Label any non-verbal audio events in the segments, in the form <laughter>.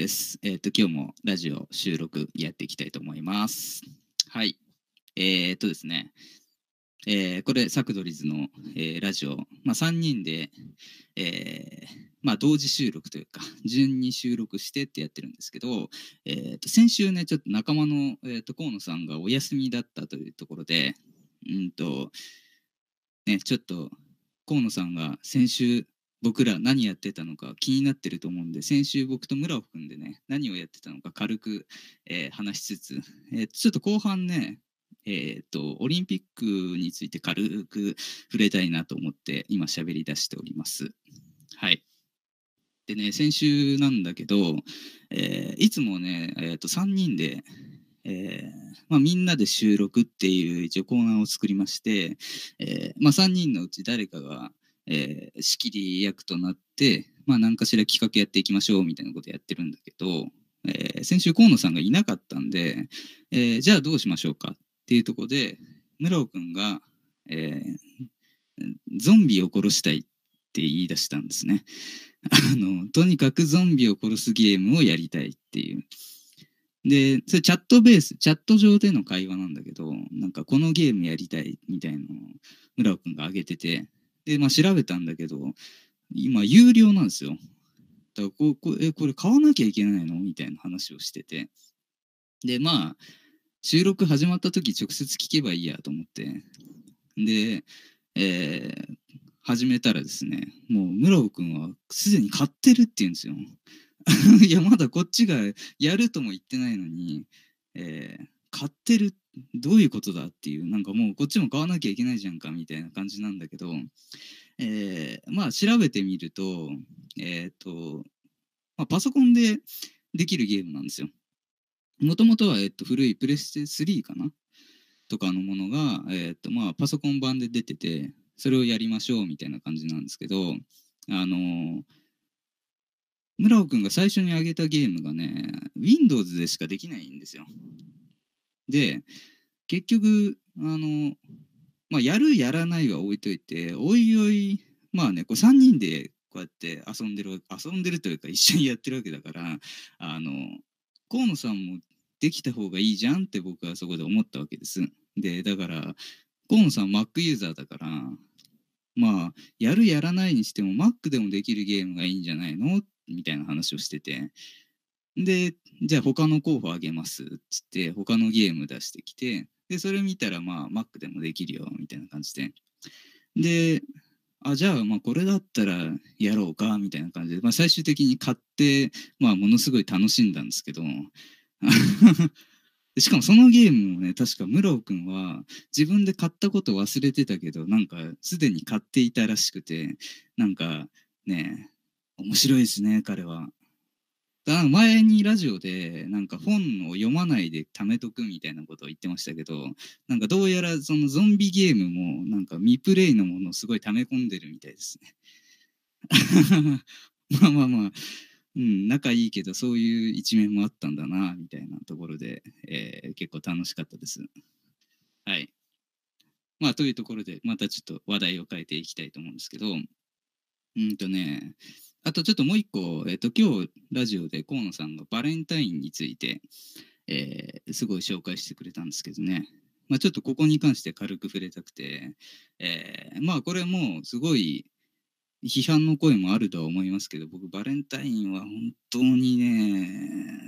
です。えっ、と、今日もラジオ収録やっていきたいと思います。はい。えっ、とですね、えーこれ、サクドリズの、えーラジオ、まあ、3人で、えーまあ、同時収録というか、順に収録してってやってるんですけど、えーと先週ね、ちょっと仲間の、えーと河野さんがお休みだったというところで、うんと、ね、ちょっと河野さんが先週僕ら何やってたのか気になってると思うんで先週僕と村尾くんでね何をやってたのか軽く、えー話しつつ、えーちょっと後半ねえー、とオリンピックについて軽く触れたいなと思って今喋り出しております。はい。でね先週なんだけど、えいつもね、えー、と3人で、えーまあ、みんなで収録っていう一応コーナーを作りまして、えーまあ、3人のうち誰かがえー仕切り役となって、まあ、何かしら企画やっていきましょうみたいなことやってるんだけど、えー先週河野さんがいなかったんで、えーじゃあどうしましょうかっていうとこで村尾くんが、えゾンビを殺したいって言い出したんですね。<laughs> あのとにかくゾンビを殺すゲームをやりたいっていう。で、それチャットベース、チャット上での会話なんだけど、なんかこのゲームやりたいみたいなのを村尾くんが挙げてて、で、まあ、調べたんだけど、今、有料なんですよ。だからここえ、これ買わなきゃいけないの？みたいな話をしてて。で、まあ、収録始まった時直接聞けばいいやと思って。で、えー始めたらですね、もう村尾くんはすでに買ってるって言うんですよ。<laughs> いや、まだこっちがやるとも言ってないのに、えー買ってるどういうことだっていうなんかもうこっちも買わなきゃいけないじゃんかみたいな感じなんだけど、えーまあ調べてみるとえっ、と、まあ、パソコンでできるゲームなんですよ。もともとは、えっと、古いプレステ3かな？とかのものが、えっとまあ、パソコン版で出ててそれをやりましょうみたいな感じなんですけどあの村尾くんが最初に上げたゲームがね Windows でしかできないんですよ。で結局あの、まあ、やるやらないは置いといておいおいまあねこう3人でこうやって遊んでる遊んでるというか一緒にやってるわけだからあの河野さんもできた方がいいじゃんって僕はそこで思ったわけです。でだから河野さん Mac ユーザーだからまあやるやらないにしても Mac でもできるゲームがいいんじゃないの？みたいな話をしててでじゃあ他の候補あげますっつって他のゲーム出してきてでそれ見たらまあ Mac でもできるよみたいな感じでであじゃあまあこれだったらやろうかみたいな感じで、まあ、最終的に買ってまあものすごい楽しんだんですけど <laughs> しかもそのゲームもね確か室尾くんは自分で買ったこと忘れてたけどなんかすでに買っていたらしくてなんかね面白いですね彼は。だ前にラジオでなんか本を読まないで貯めとくみたいなことを言ってましたけどなんかどうやらそのゾンビゲームもなんか未プレイのものをすごい溜め込んでるみたいですね。<laughs> まあまあまあ、うん、仲いいけどそういう一面もあったんだなみたいなところで、えー結構楽しかったです。はい。まあというところでまたちょっと話題を変えていきたいと思うんですけどうんとねあとちょっともう一個、えっ、と、今日ラジオで河野さんがバレンタインについて、えーすごい紹介してくれたんですけどね。まあちょっとここに関して軽く触れたくて、えーまあこれもすごい批判の声もあるとは思いますけど、僕バレンタインは本当にね、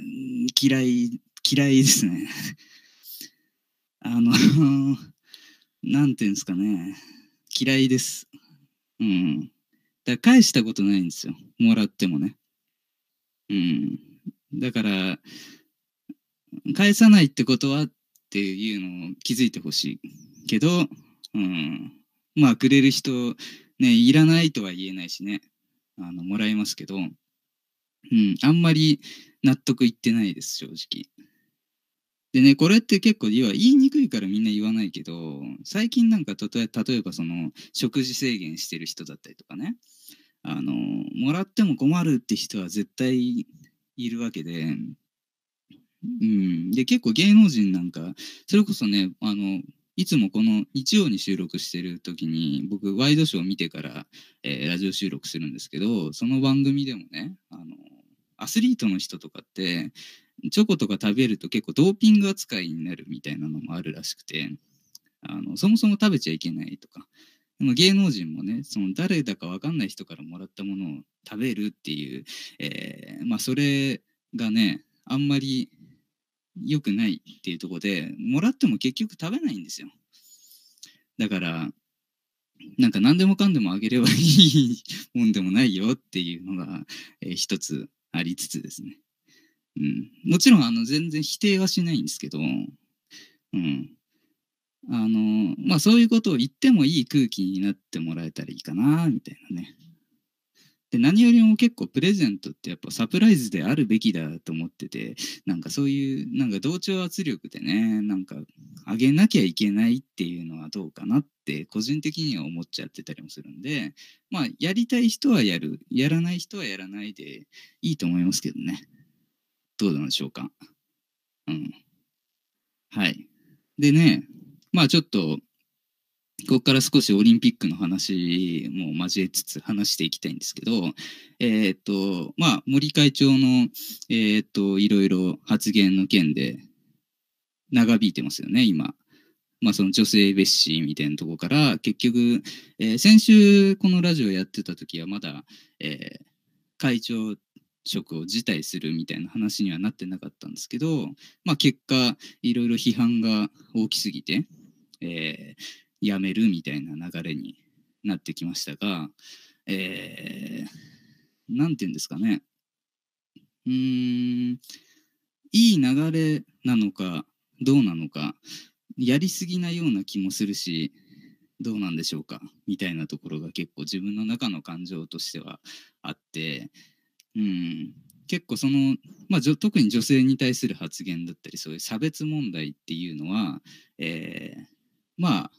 嫌い、嫌いですね。<laughs> あの、なんていうんですかね、嫌いです。うん。だから返したことないんですよ。もらってもね。うん。だから、返さないってことはっていうのを気づいてほしい。けど、うん。まあ、くれる人、ね、いらないとは言えないしね。あの、もらいますけど、うん。あんまり納得いってないです、正直。でね、これって結構、要は言いにくいからみんな言わないけど、最近なんか例え、例えばその、食事制限してる人だったりとかね、あの、もらっても困るって人は絶対いるわけで、うん、で、結構芸能人なんか、それこそね、あの、いつもこの日曜に収録してる時に僕ワイドショー見てから、えーラジオ収録するんですけどその番組でもねあのアスリートの人とかってチョコとか食べると結構ドーピング扱いになるみたいなのもあるらしくてあのそもそも食べちゃいけないとかでも芸能人もねその誰だか分かんない人からもらったものを食べるっていう、えー、まあそれがねあんまり良くないっていうとこでもらっても結局食べないんですよだからなんか何でもかんでもあげればいいもんでもないよっていうのが、えー、一つありつつですね。うん、もちろんあの全然否定はしないんですけど、うん、あのまあそういうことを言ってもいい空気になってもらえたらいいかなみたいなね。で何よりも結構プレゼントってやっぱサプライズであるべきだと思っててなんかそういうなんか同調圧力でねなんかあげなきゃいけないっていうのはどうかなって個人的には思っちゃってたりもするんでまあやりたい人はやる。やらない人はやらないでいいと思いますけどね。どうなんでしょうか。うん。はい。でねまあちょっとここから少しオリンピックの話も交えつつ話していきたいんですけど、えっ、と、まあ、森会長の、えっ、と、いろいろ発言の件で長引いてますよね、今。まあ、その女性蔑視みたいなとこから、結局、えー、先週このラジオやってた時はまだ、えー、会長職を辞退するみたいな話にはなってなかったんですけど、まあ、結果、いろいろ批判が大きすぎて、えー、やめるみたいな流れになってきましたが、えー、なんて言うんですかね。うーん、いい流れなのか、どうなのか、やりすぎなような気もするし、どうなんでしょうかみたいなところが結構自分の中の感情としてはあって、うん、結構その、まあ、特に女性に対する発言だったりそういう差別問題っていうのは、えー、まあ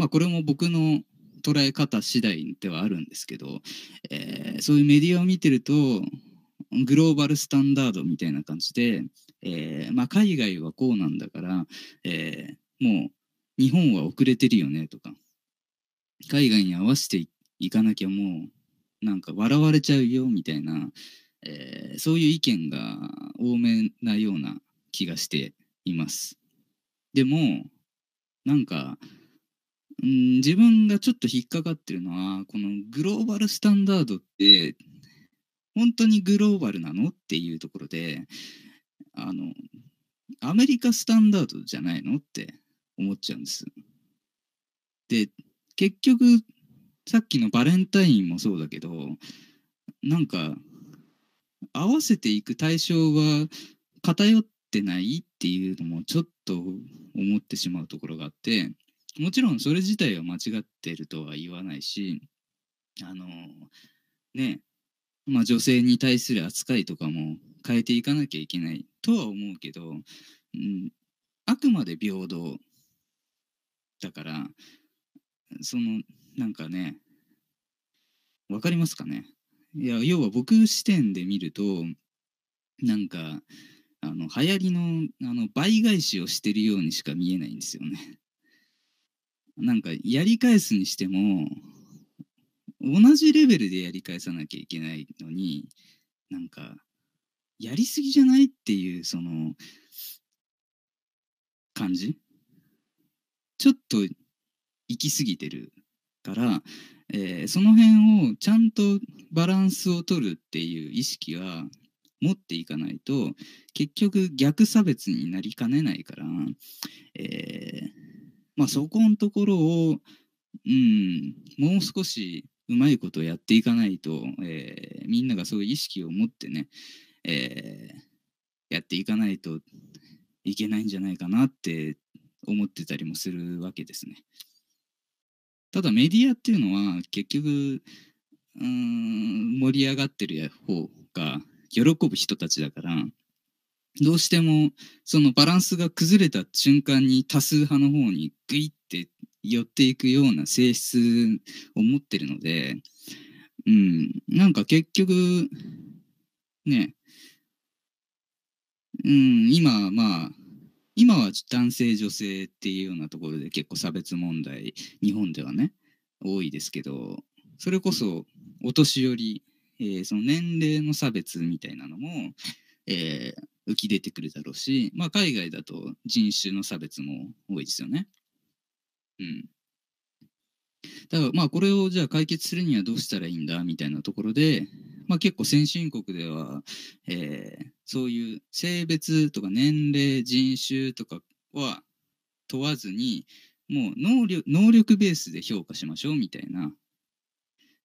まあ、これも僕の捉え方次第ではあるんですけど、えー、そういうメディアを見てるとグローバルスタンダードみたいな感じで、えーまあ、海外はこうなんだから、え、もう日本は遅れてるよねとか海外に合わせていかなきゃもうなんか笑われちゃうよみたいな、えー、そういう意見が多めなような気がしています。でもなんかん、自分がちょっと引っかかってるのは、このグローバルスタンダードって、本当にグローバルなのっていうところで、あの、アメリカスタンダードじゃないのって思っちゃうんです。で、結局、さっきのバレンタインもそうだけど、なんか、合わせていく対象が偏ってないっていうのもちょっと思ってしまうところがあって、もちろんそれ自体は間違ってるとは言わないしあのねまあ女性に対する扱いとかも変えていかなきゃいけないとは思うけど、うん、あくまで平等だからそのなんかねわかりますかね？いや要は僕視点で見るとなんかあの流行りのあの倍返しをしてるようにしか見えないんですよね。なんかやり返すにしても同じレベルでやり返さなきゃいけないのになんかやりすぎじゃないっていうその感じ？ちょっと行き過ぎてる。から、えー、その辺をちゃんとバランスを取るっていう意識は持っていかないと結局逆差別になりかねないから、えーまあ、そこのところを、うん、もう少しうまいことやっていかないと、えー、みんながそういう意識を持ってね、えー、やっていかないといけないんじゃないかなって思ってたりもするわけですね。ただメディアっていうのは結局うん盛り上がってる方が喜ぶ人たちだからどうしてもそのバランスが崩れた瞬間に多数派の方にグイって寄っていくような性質を持ってるので、うん、なんか結局ね、うん、今まあ今は男性女性っていうようなところで結構差別問題日本ではね多いですけどそれこそお年寄りえー、その年齢の差別みたいなのも、えー、浮き出てくるだろうし、まあ、海外だと人種の差別も多いですよね。うん。だからまあこれをじゃあ解決するにはどうしたらいいんだみたいなところで、まあ、結構先進国では、えー、そういう性別とか年齢人種とかは問わずにもう能力能力ベースで評価しましょうみたいな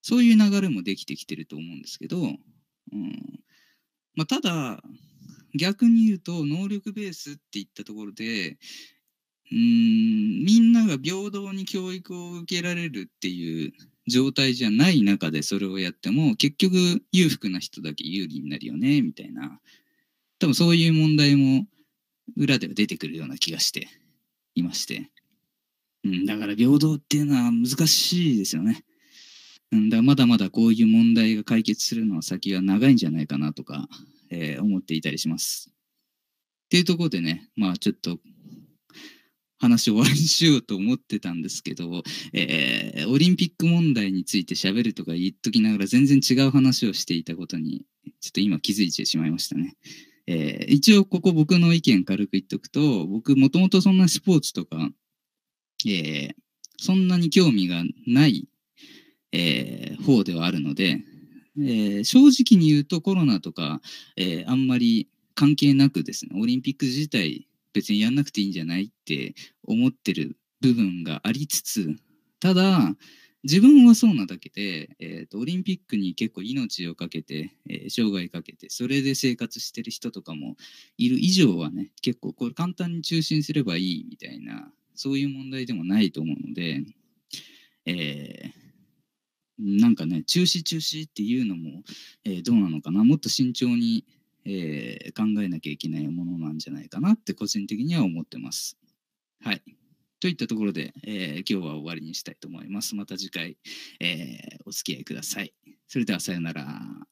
そういう流れもできてきてると思うんですけど、うん。まあ、ただ逆に言うと能力ベースっていったところでうんみんなが平等に教育を受けられるっていう状態じゃない中でそれをやっても結局裕福な人だけ有利になるよねみたいな。多分そういう問題も裏では出てくるような気がしていまして、うん、だから平等っていうのは難しいですよね、うん、だまだまだこういう問題が解決するのは先は長いんじゃないかなとか、えー、思っていたりします。っていうところでねまあちょっと話を終わりにしようと思ってたんですけど、えー、オリンピック問題について喋るとか言っときながら全然違う話をしていたことにちょっと今気づいてしまいましたね。えー、一応ここ僕の意見軽く言っとくと僕もともとそんなスポーツとか、えー、そんなに興味がない、えー、方ではあるので、えー、正直に言うとコロナとか、えー、あんまり関係なくですねオリンピック自体別にやんなくていいんじゃないって思ってる部分がありつつただ自分はそうなだけで、えーと、オリンピックに結構命をかけて、えー、生涯かけてそれで生活してる人とかもいる以上はね結構これ簡単に中心すればいいみたいなそういう問題でもないと思うので、えー、なんかね中止中止っていうのも、えー、どうなのかなもっと慎重にえー、考えなきゃいけないものなんじゃないかなって個人的には思ってます。はい。といったところで、えー、今日は終わりにしたいと思います。また次回、えー、お付き合いください。それではさようなら。